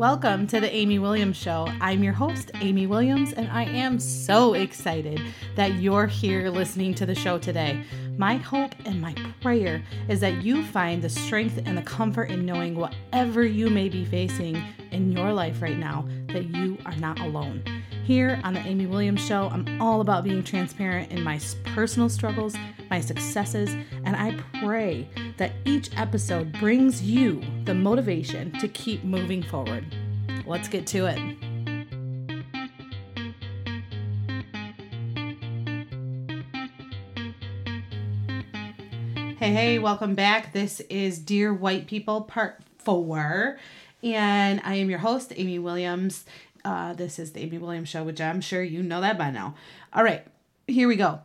Welcome to the Amy Williams Show. I'm your host, Amy Williams, and I am so excited that you're here listening to the show today. My hope and my prayer is that you find the strength and the comfort in knowing whatever you may be facing in your life right now, that you are not alone. Here on the Amy Williams Show, I'm all about being transparent in my personal struggles, my successes, and I pray that each episode brings you the motivation to keep moving forward. Let's get to it. Hey, hey, welcome back. This is Dear White People Part 4, and I am your host, Amy Williams. Uh, this is the Amy Williams Show, which I'm sure you know that by now. All right, here we go.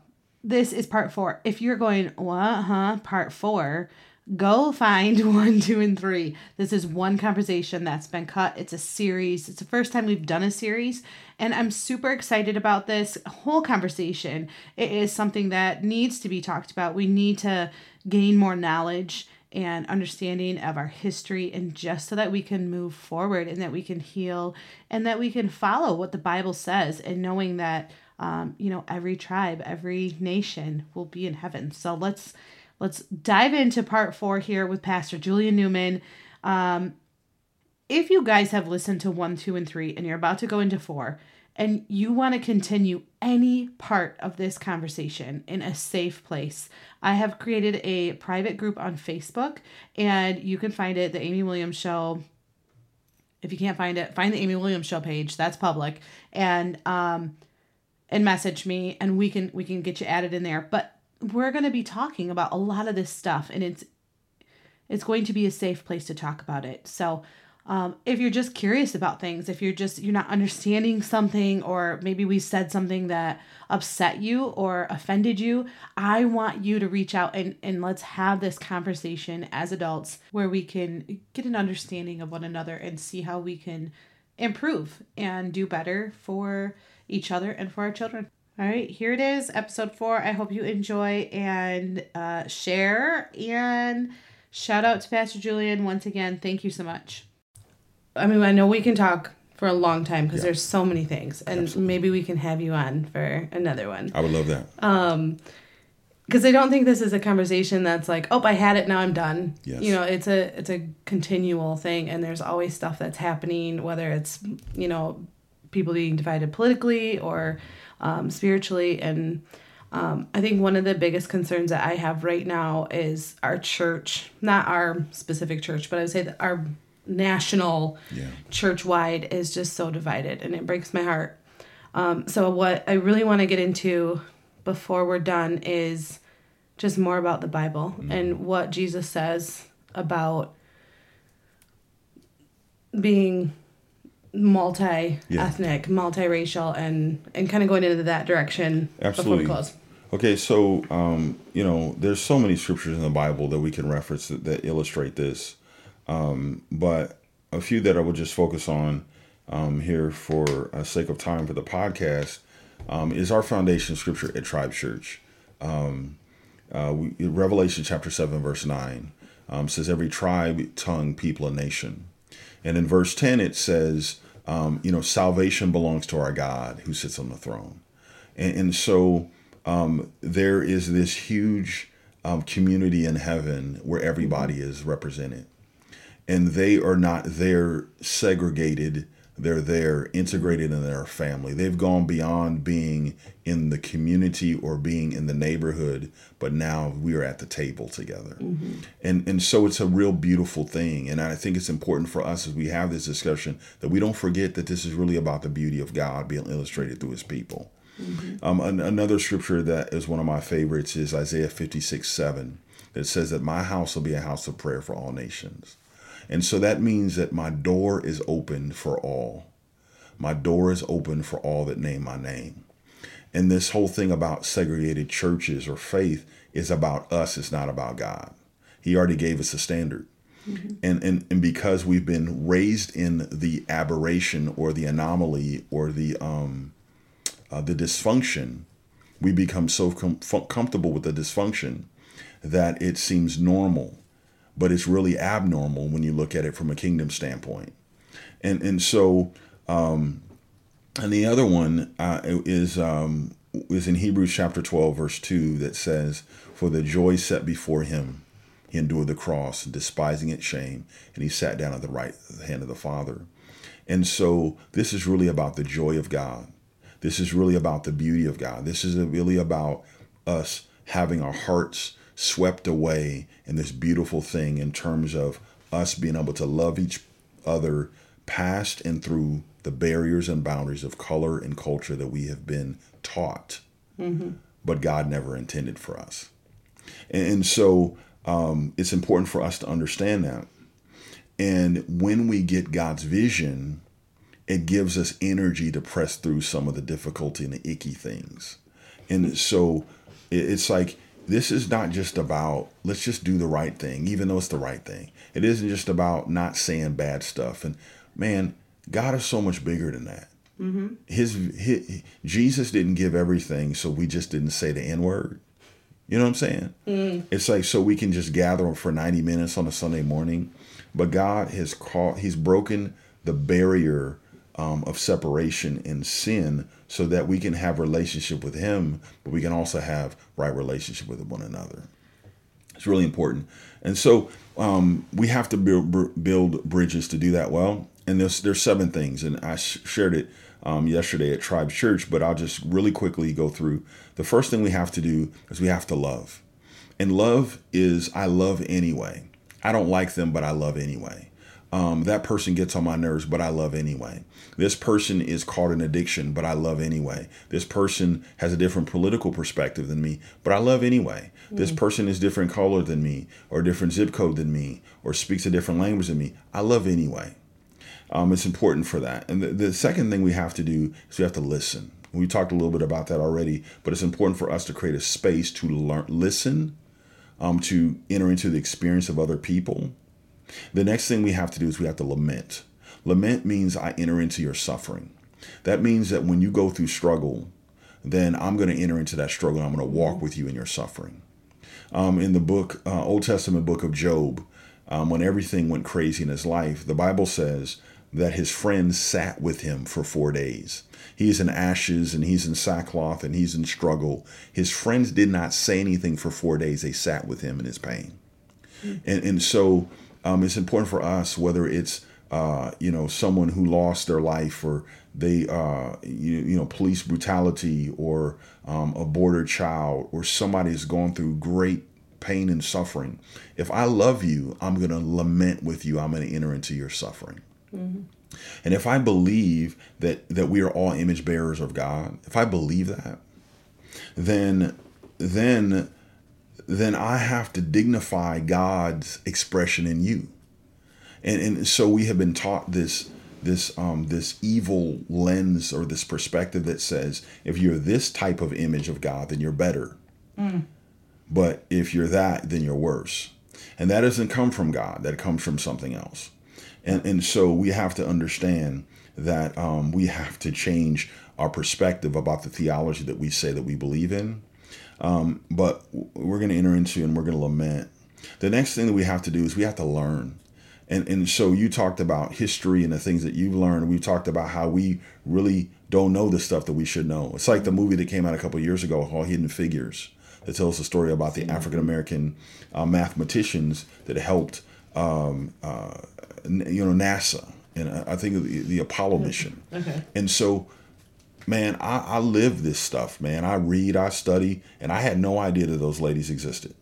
This is part four. If you're going, what, huh, part four, go find one, two, and three. This is one conversation that's been cut. It's a series. It's the first time we've done a series, and I'm super excited about this whole conversation. It is something that needs to be talked about. We need to gain more knowledge and understanding of our history and just so that we can move forward and that we can heal and that we can follow what the bible says and knowing that um, you know every tribe every nation will be in heaven so let's let's dive into part four here with pastor julian newman um, if you guys have listened to one two and three and you're about to go into four and you want to continue any part of this conversation in a safe place, I have created a private group on Facebook and you can find it, the Amy Williams Show. If you can't find it, find the Amy Williams Show page. That's public. And um and message me and we can we can get you added in there. But we're going to be talking about a lot of this stuff and it's it's going to be a safe place to talk about it. So um, if you're just curious about things if you're just you're not understanding something or maybe we said something that upset you or offended you i want you to reach out and, and let's have this conversation as adults where we can get an understanding of one another and see how we can improve and do better for each other and for our children all right, here it is, episode four. I hope you enjoy and uh, share. And shout out to Pastor Julian once again. Thank you so much. I mean, I know we can talk for a long time because yeah. there's so many things, and Absolutely. maybe we can have you on for another one. I would love that. Um, because I don't think this is a conversation that's like, oh, I had it, now I'm done. Yes. You know, it's a it's a continual thing, and there's always stuff that's happening, whether it's you know people being divided politically or um, spiritually, and um, I think one of the biggest concerns that I have right now is our church, not our specific church, but I would say that our national yeah. church wide is just so divided and it breaks my heart um, so what i really want to get into before we're done is just more about the bible mm. and what jesus says about being multi-ethnic yeah. multiracial and and kind of going into that direction Absolutely. before we close okay so um, you know there's so many scriptures in the bible that we can reference that, that illustrate this um, but a few that I would just focus on um, here for a sake of time for the podcast um, is our foundation scripture at Tribe Church. Um, uh, we, Revelation chapter 7, verse 9 um, says, Every tribe, tongue, people, and nation. And in verse 10, it says, um, You know, salvation belongs to our God who sits on the throne. And, and so there is this huge community in heaven where everybody is represented and they are not there segregated they're there integrated in their family. They've gone beyond being in the community or being in the neighborhood but now we are at the table together. Mm-hmm. and and so it's a real beautiful thing. And i think it's important for us as we have this discussion that we don't forget that this is really about the beauty of god being illustrated through his people. Mm-hmm. um, an, another scripture that is one of my favorites is isaiah 56 7 that says that my house will be a house of prayer for all nations and so that means that my door is open for all. My door is open for all that name my name. And this whole thing about segregated churches or faith is about us, it's not about God. He already gave us a standard. Mm-hmm. And, and and because we've been raised in the aberration or the anomaly or the um uh, the dysfunction, we become so com- comfortable with the dysfunction that it seems normal but it's really abnormal when you look at it from a kingdom standpoint. And and so um, and the other one uh, is um, is in Hebrews chapter 12 verse 2 that says for the joy set before him he endured the cross despising its shame and he sat down at the right hand of the Father. And so this is really about the joy of God. This is really about the beauty of God. This is really about us having our hearts swept away in this beautiful thing in terms of us being able to love each other past and through the barriers and boundaries of color and culture that we have been taught, mm-hmm. but God never intended for us. And, and so um, it's important for us to understand that. And when we get God's vision, it gives us energy to press through some of the difficulty and the icky things. And so it's like this is not just about let's just do the right thing, even though it's the right thing. It isn't just about not saying bad stuff. And man, God is so much bigger than that. Mm-hmm. His, his, Jesus didn't give everything, so we just didn't say the N word. You know what I'm saying? Mm. It's like so we can just gather for 90 minutes on a Sunday morning, but God has called. He's broken the barrier um, of separation and sin so that we can have relationship with him but we can also have right relationship with one another. It's really important. And so um, we have to build, build bridges to do that well. And there's there's seven things and i sh- shared it um, yesterday at tribe church but i'll just really quickly go through. The first thing we have to do is we have to love. And love is i love anyway. I don't like them but i love anyway um, that person gets on my nerves, but I love anyway. This person is caught in addiction, but I love anyway. This person has a different political perspective than me, but I love anyway. Mm. This person is different color than me, or different zip code than me, or speaks a different language than me. I love anyway. Um, it's important for that. And the, the second thing we have to do is we have to listen. We talked a little bit about that already, but it's important for us to create a space to learn, listen, um, to enter into the experience of other people the next thing we have to do is we have to lament. Lament means I enter into your suffering. That means that when you go through struggle, then I'm going to enter into that struggle. I'm going to walk with you in your suffering. Um, in the book, uh, Old Testament book of Job, um, when everything went crazy in his life, the Bible says that his friends sat with him for four days. He's in ashes and he's in sackcloth and he's in struggle. His friends did not say anything for four days. They sat with him in his pain. And, and so um, it's important for us, whether it's uh, you know someone who lost their life or they uh, you, you know police brutality or um, a border child or somebody is going through great pain and suffering. If I love you, I'm going to lament with you. I'm going to enter into your suffering. Mm-hmm. And if I believe that that we are all image bearers of God, if I believe that, then then then I have to dignify God's expression in you. And, and so we have been taught this this um, this evil lens or this perspective that says if you're this type of image of God, then you're better. Mm. But if you're that, then you're worse. And that doesn't come from God. That comes from something else. And and so we have to understand that um, we have to change our perspective about the theology that we say that we believe in um, but we're going to enter into and we're going to lament. The next thing that we have to do is we have to learn. And, and so you talked about history and the things that you've learned. We talked about how we really don't know the stuff that we should know. It's like the movie that came out a couple years ago called Hidden Figures that tells the story about the African American uh, mathematicians that helped, um, uh, you know, NASA and I think the, the Apollo mission. Okay. And so man, I, I live this stuff, man. I read, I study, and I had no idea that those ladies existed.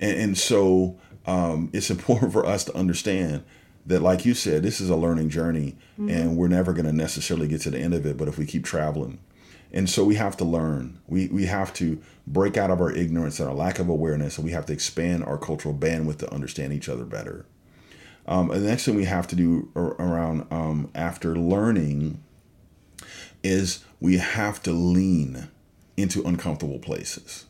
And, and so um, it's important for us to understand that, like you said, this is a learning journey, mm-hmm. and we're never going to necessarily get to the end of it, but if we keep traveling. And so we have to learn. We, we have to break out of our ignorance and our lack of awareness, and we have to expand our cultural bandwidth to understand each other better. Um, and the next thing we have to do around um, after learning is we have to lean into uncomfortable places.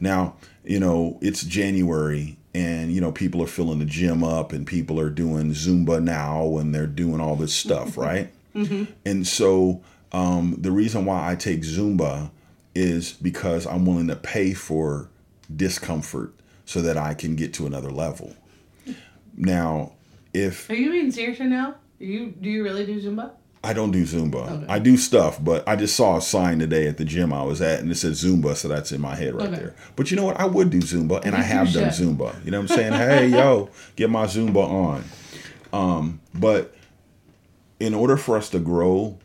Now, you know, it's January and, you know, people are filling the gym up and people are doing Zumba now and they're doing all this stuff, right? Mm-hmm. And so um, the reason why I take Zumba is because I'm willing to pay for discomfort so that I can get to another level. Now, if. Are you being serious right now? You do you really do Zumba? I don't do Zumba. Okay. I do stuff, but I just saw a sign today at the gym I was at, and it said Zumba, so that's in my head right okay. there. But you know what? I would do Zumba, and I, have done Zumba. You know what I'm saying? hey, yo, get my Zumba on. Um, but in order for us to grow,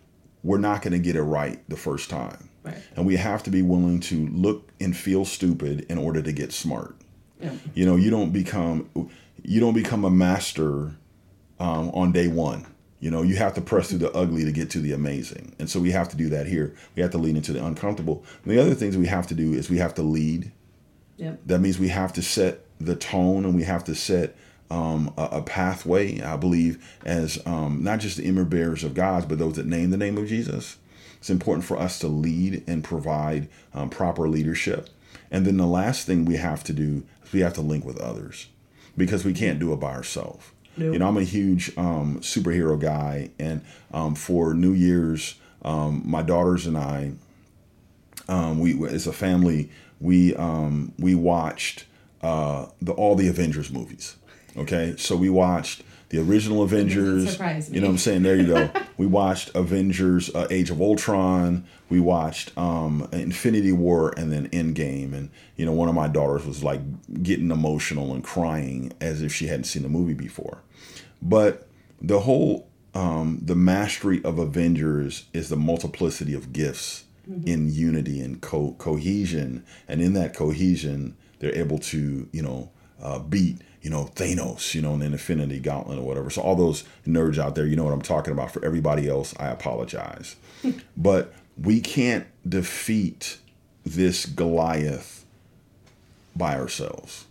we're not going to get it right the first time. Right. And we have to be willing to look and feel stupid in order to get smart. Yeah. You know, you don't become you don't become a master um, on day one. You know, you have to press through the ugly to get to the amazing. And so we have to do that here. We have to lean into the uncomfortable. And the other things we have to do is we have to lead. Yep. That means we have to set the tone and we have to set um, a, a, pathway, I believe, as um, not just the image bearers of God, but those that name the name of Jesus. It's important for us to lead and provide um, proper leadership. And then the last thing we have to do is we have to link with others because we can't do it by ourselves. Nope. You know, I'm a huge um, superhero guy, and um, for New Year's, um, my daughters and I, um, we as a family, we um, we watched uh, the all the Avengers movies. Okay, so we watched the original Avengers. You know what I'm saying? There you go. we watched Avengers: uh, Age of Ultron. We watched um, Infinity War and then Endgame. And you know, one of my daughters was like getting emotional and crying as if she hadn't seen the movie before. But the whole um, the mastery of Avengers is the multiplicity of gifts mm-hmm. in unity and co- cohesion, and in that cohesion, they're able to you know uh, beat you know, Thanos, you know, an Infinity Gauntlet or whatever. So all those nerds out there, you know what I'm talking about. For everybody else, I apologize. but we can't defeat this Goliath by ourselves.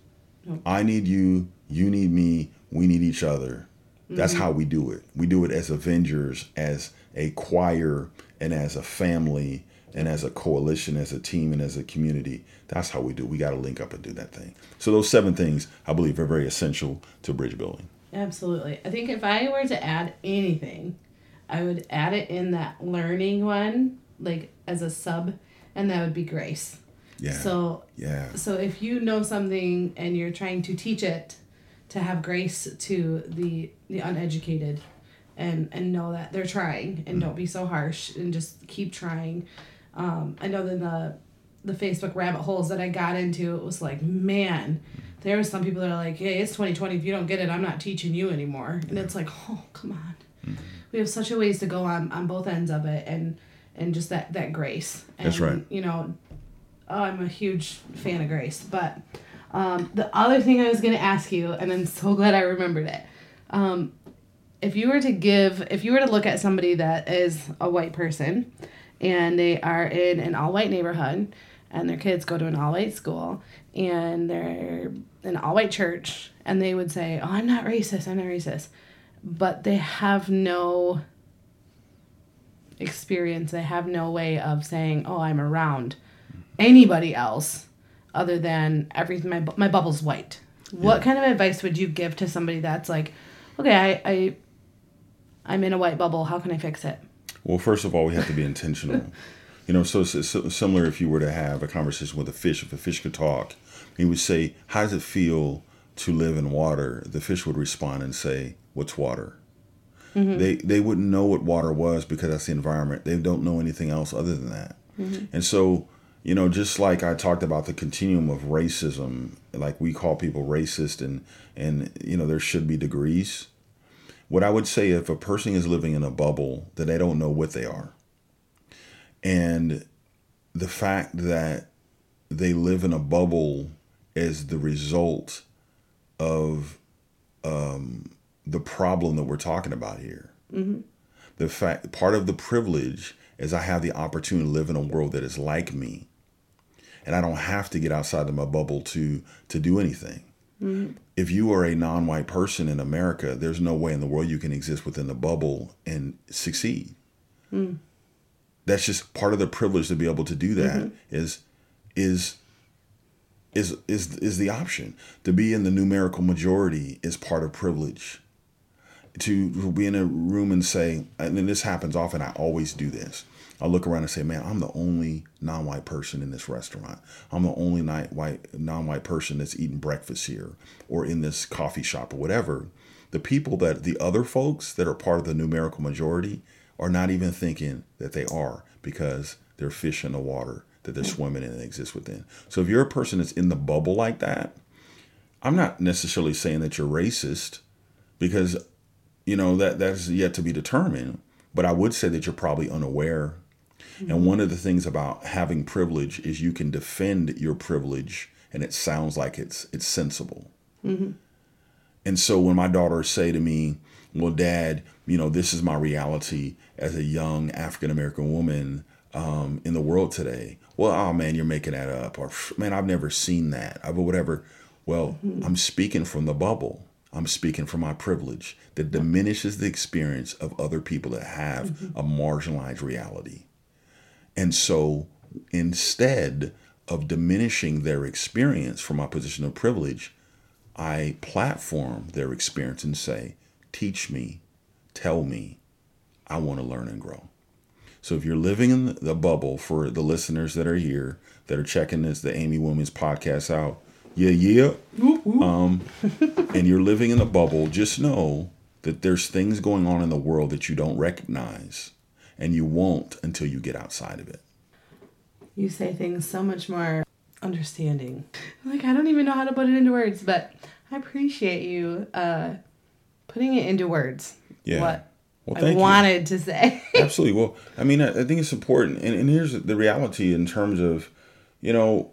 I need you, you need me, we need each other. That's mm-hmm. how we do it. We do it as Avengers, as a choir, and as a family, and as a coalition, as a team, and as a community. That's how we do. We got to link up and do that thing. So those seven things, I believe, are very essential to bridge building. Absolutely. I think if I were to add anything, I would add it in that learning one, like as a sub, and that would be grace. Yeah. So yeah. So if you know something and you're trying to teach it, to have grace to the the uneducated, and and know that they're trying, and mm. don't be so harsh, and just keep trying um, I know that the the Facebook rabbit holes that I got into, it was like, man, there were some people that are like, hey, it's 2020. If you don't get it, I'm not teaching you anymore. And it's like, oh, come on. Mm-hmm. We have such a ways to go on, on both ends of it and and just that, that grace. And, That's right. You know, oh, I'm a huge fan of grace. But um, the other thing I was going to ask you, and I'm so glad I remembered it. Um, if you were to give, if you were to look at somebody that is a white person, and they are in an all white neighborhood and their kids go to an all white school and they're an all white church and they would say, Oh, I'm not racist, I'm not racist. But they have no experience, they have no way of saying, Oh, I'm around anybody else other than everything, my, my bubble's white. What yeah. kind of advice would you give to somebody that's like, Okay, I, I I'm in a white bubble, how can I fix it? Well, first of all, we have to be intentional. you know, so similar if you were to have a conversation with a fish. If a fish could talk, he would say, "How does it feel to live in water?" The fish would respond and say, "What's water?" Mm-hmm. They they wouldn't know what water was because that's the environment. They don't know anything else other than that. Mm-hmm. And so, you know, just like I talked about the continuum of racism, like we call people racist, and and you know there should be degrees what I would say if a person is living in a bubble that they don't know what they are, and the fact that they live in a bubble is the result of um, the problem that we're talking about here. Mm-hmm. The fact, part of the privilege is I have the opportunity to live in a world that is like me, and I don't have to get outside of my bubble to to do anything. Mm-hmm. If you are a non white person in America, there's no way in the world you can exist within the bubble and succeed. Mm. That's just part of the privilege to be able to do that. Mm-hmm. Is is is is is the option to be in the numerical majority is part of privilege to be in a room and say and this happens often i always do this I look around and say, man, I'm the only non-white person in this restaurant. I'm the only white non-white person that's eating breakfast here or in this coffee shop or whatever. the people that the other folks that are part of the numerical majority are not even thinking that they are because they're fish in the water that they're swimming in and exist within. So if you're a person that's in the bubble like that, I'm not necessarily saying that you're racist because you know that that's yet to be determined, but I would say that you're probably unaware. Mm-hmm. And one of the things about having privilege is you can defend your privilege and it sounds like it's it's sensible. Mm-hmm. And so when my daughters say to me, "Well, Dad, you know this is my reality as a young African American woman um, in the world today," well, oh man, you're making that up, or man, I've never seen that, or whatever. Well, mm-hmm. I'm speaking from the bubble. I'm speaking from my privilege that diminishes the experience of other people that have mm-hmm. a marginalized reality. And so instead of diminishing their experience from my position of privilege, I platform their experience and say, teach me, tell me, I want to learn and grow. So if you're living in the bubble for the listeners that are here that are checking this, the Amy Williams podcast out, yeah, yeah. Um, and you're living in a bubble, just know that there's things going on in the world that you don't recognize, and you won't until you get outside of it. You say things so much more understanding. Like I don't even know how to put it into words, but I appreciate you uh, putting it into words. Yeah. What well, I wanted you. to say. Absolutely. Well, I mean, I, I think it's important, and, and here's the reality in terms of, you know,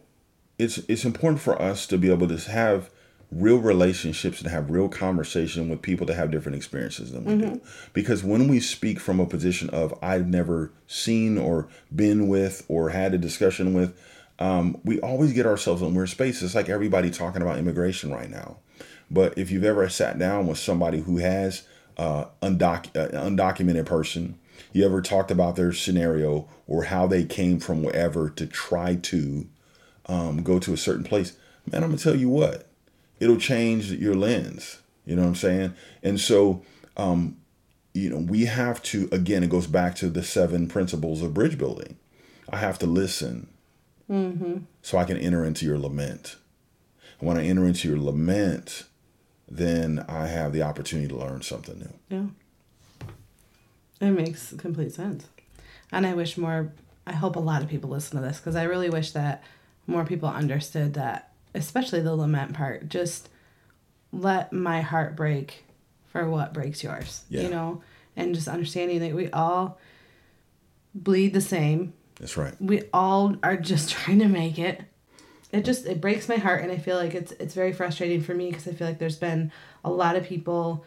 it's it's important for us to be able to have real relationships and have real conversation with people that have different experiences than we mm-hmm. do. Because when we speak from a position of I've never seen or been with or had a discussion with, um, we always get ourselves in weird spaces. It's like everybody talking about immigration right now. But if you've ever sat down with somebody who has uh, undoc- uh, undocumented person, you ever talked about their scenario or how they came from wherever to try to um, go to a certain place, man, I'm gonna tell you what, it'll change your lens. You know what I'm saying? And so, um, you know, we have to again. It goes back to the seven principles of bridge building. I have to listen, mm-hmm. so I can enter into your lament. And when I enter into your lament, then I have the opportunity to learn something new. Yeah, it makes complete sense. And I wish more. I hope a lot of people listen to this because I really wish that more people understood that, especially the lament part, just let my heart break for what breaks yours. Yeah. You know, and just understanding that we all bleed the same. That's right. We all are just trying to make it. It just it breaks my heart and I feel like it's it's very frustrating for me because I feel like there's been a lot of people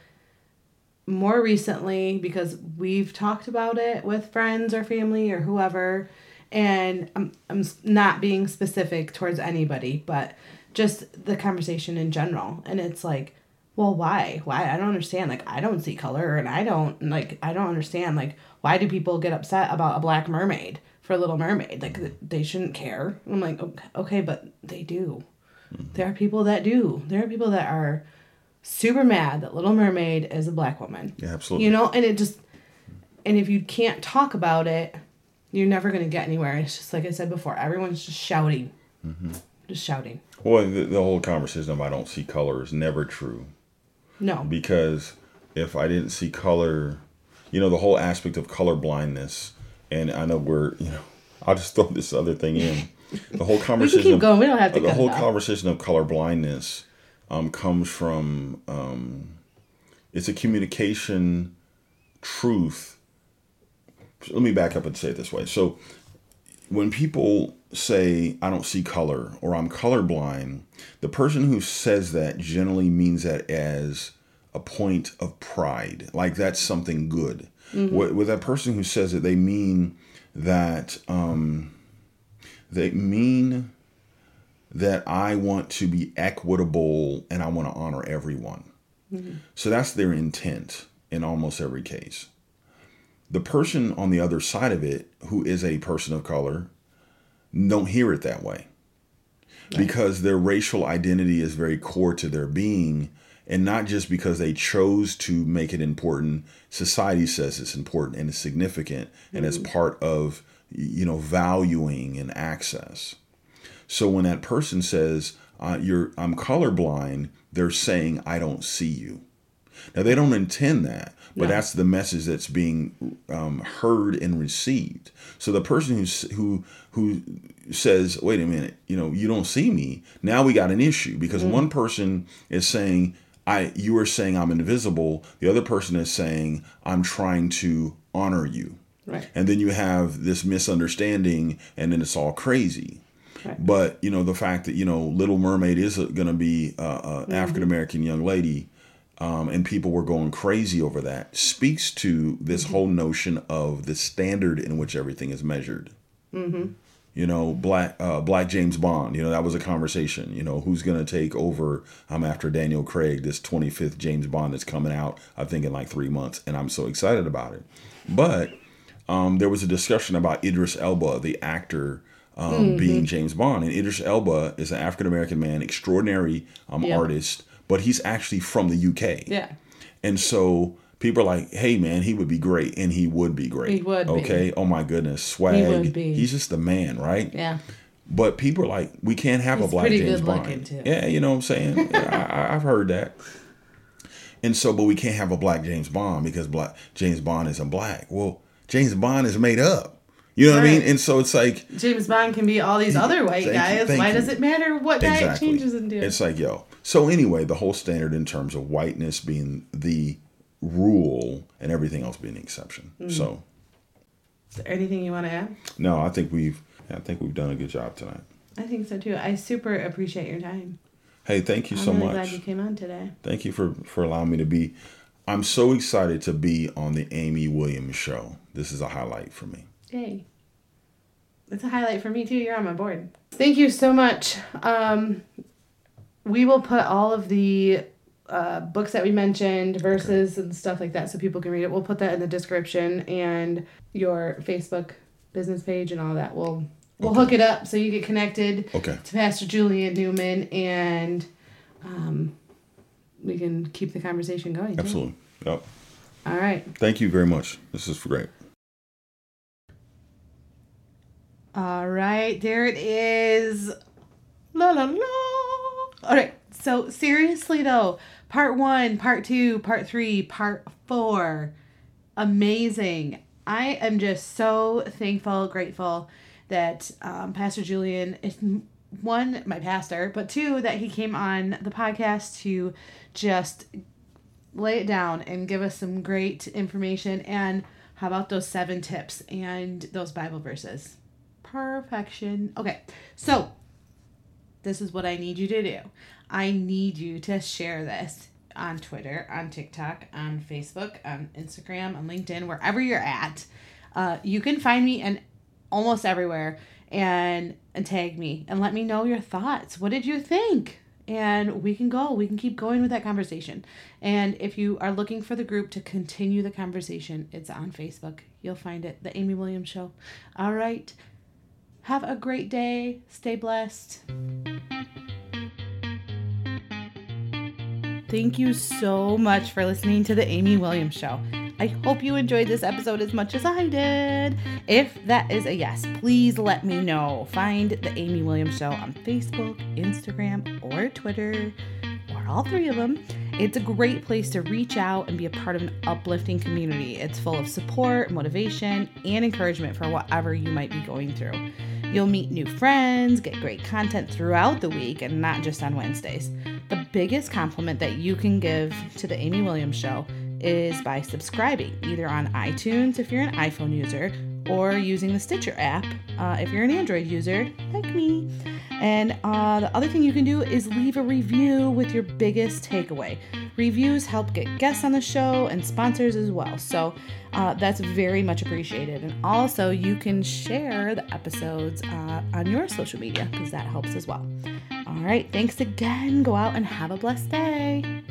more recently because we've talked about it with friends or family or whoever and I'm, I'm not being specific towards anybody but just the conversation in general. And it's like well why? Why? I don't understand. Like i don't see color and i don't like i don't understand. Like why do people get upset about a black mermaid for little mermaid? Like they shouldn't care. I'm like okay but they do. Mm-hmm. there are people that do. There are people that are super mad that little mermaid is a black woman. Yeah absolutely. You know and it just and if you can't talk about it you're never going to get anywhere. It's just like I said before, everyone's just shouting, mm-hmm. just shouting. Well, the, the whole conversation of I don't see color is never true. No. Because if I didn't see color, you know, the whole aspect of color blindness, and I know we're, you know, I'll just throw this other thing in. The whole conversation. we can keep going. We don't have to. The whole conversation of color blindness um, comes from. Um, it's a communication truth let me back up and say it this way. So when people say I don't see color or I'm colorblind, the person who says that generally means that as a point of pride, like that's something good. Mm-hmm. With, with, that person who says it, they mean that um, they mean that I want to be equitable and I want to honor everyone. Mm-hmm. So that's their intent in almost every case the person on the other side of it who is a person of color don't hear it that way right. because their racial identity is very core to their being and not just because they chose to make it important society says it's important and it's significant mm-hmm. and it's mm-hmm. part of you know valuing and access so when that person says uh, you're i'm colorblind they're saying i don't see you Now they don't intend that, but No. that's the message that's being um, heard and received. So the person who who who says, "Wait a minute, you know, you don't see me." Now we got an issue because one person is saying, "I," you are saying I'm invisible. The other person is saying, "I'm trying to honor you." Right. and then you have this misunderstanding and then it's all crazy Right. but you know the fact that you know little mermaid is going to be a, a african american young lady um, and people were going crazy over that speaks to this whole notion of the standard in which everything is measured. You know black uh, black james bond you know that was a conversation you know who's going to take over i'm after daniel craig this 25th james bond that's coming out i think in like three months and i'm so excited about it. But um, there was a discussion about idris elba the actor um, being james bond and idris elba is an african american man extraordinary um, Yeah. artist but he's actually from the uk Yeah. and so people are like, hey man, he would be great. And he would be great. He would be. Okay. Oh my goodness. Swag. would be. He's just the man, right? Yeah. But people are like, we can't have He's a black James Bond. Yeah, you know what I'm saying? Yeah, I, I've heard that. And so, but we can't have a black James Bond because black James Bond isn't black. Well, James Bond is made up. You know what I mean? And so it's like, James Bond can be all these other white you, guys. thank Why you. does it matter what guy it exactly. changes into? It's like, yo. So anyway, the whole standard in terms of whiteness being the rule and everything else being the exception. Mm. So Is there anything you want to add? no, I think we've I think we've done a good job tonight. I think so too. I super appreciate your time. Hey, thank you I'm so really much. glad you came on today. Thank you for for allowing me to be. I'm so excited to be on the Amy Williams show. This is a highlight for me. Yay. It's a highlight for me too. You're on my board. Thank you so much. Um, we will put all of the uh, books that we mentioned, verses and stuff like that, so people can read it. We'll put that in the description and your Facebook business page and all that. We'll we'll Okay. hook it up so you get connected Okay. to Pastor Julian Newman and um, we can keep the conversation going. Absolutely. Yep. All right. Thank you very much. This is great. All right, there it is. La la la. All right, so seriously though, part one, part two, part three, part four, amazing. I am just so thankful, grateful that um, Pastor Julian is one, my pastor, but two, that he came on the podcast to just lay it down and give us some great information. And how about those seven tips and those Bible verses? Perfection. Okay, so this is what I need you to do. I need you to share this on Twitter, on TikTok, on Facebook, on Instagram, on LinkedIn, wherever you're at. Uh, you can find me in almost everywhere and, and tag me and let me know your thoughts. What did you think? And we can go. We can keep going with that conversation. And if you are looking for the group to continue the conversation, it's on Facebook. You'll find it, The Amy Williams Show. All right. Have a great day. Stay blessed. Thank you so much for listening to The Amy Williams Show. I hope you enjoyed this episode as much as I did. If that is a yes, please let me know. Find The Amy Williams Show on Facebook, Instagram, or Twitter, or all three of them. It's a great place to reach out and be a part of an uplifting community. It's full of support, motivation, and encouragement for whatever you might be going through. You'll meet new friends, get great content throughout the week, and not just on Wednesdays. The biggest compliment that you can give to the Amy Williams Show is by subscribing, either on iTunes if you're an iPhone user, or using the Stitcher app uh, if you're an Android user, like me. And uh, the other thing you can do is leave a review with your biggest takeaway. Reviews help get guests on the show and sponsors as well. So uh, that's very much appreciated. And also, you can share the episodes uh, on your social media because that helps as well. All right, thanks again. Go out and have a blessed day.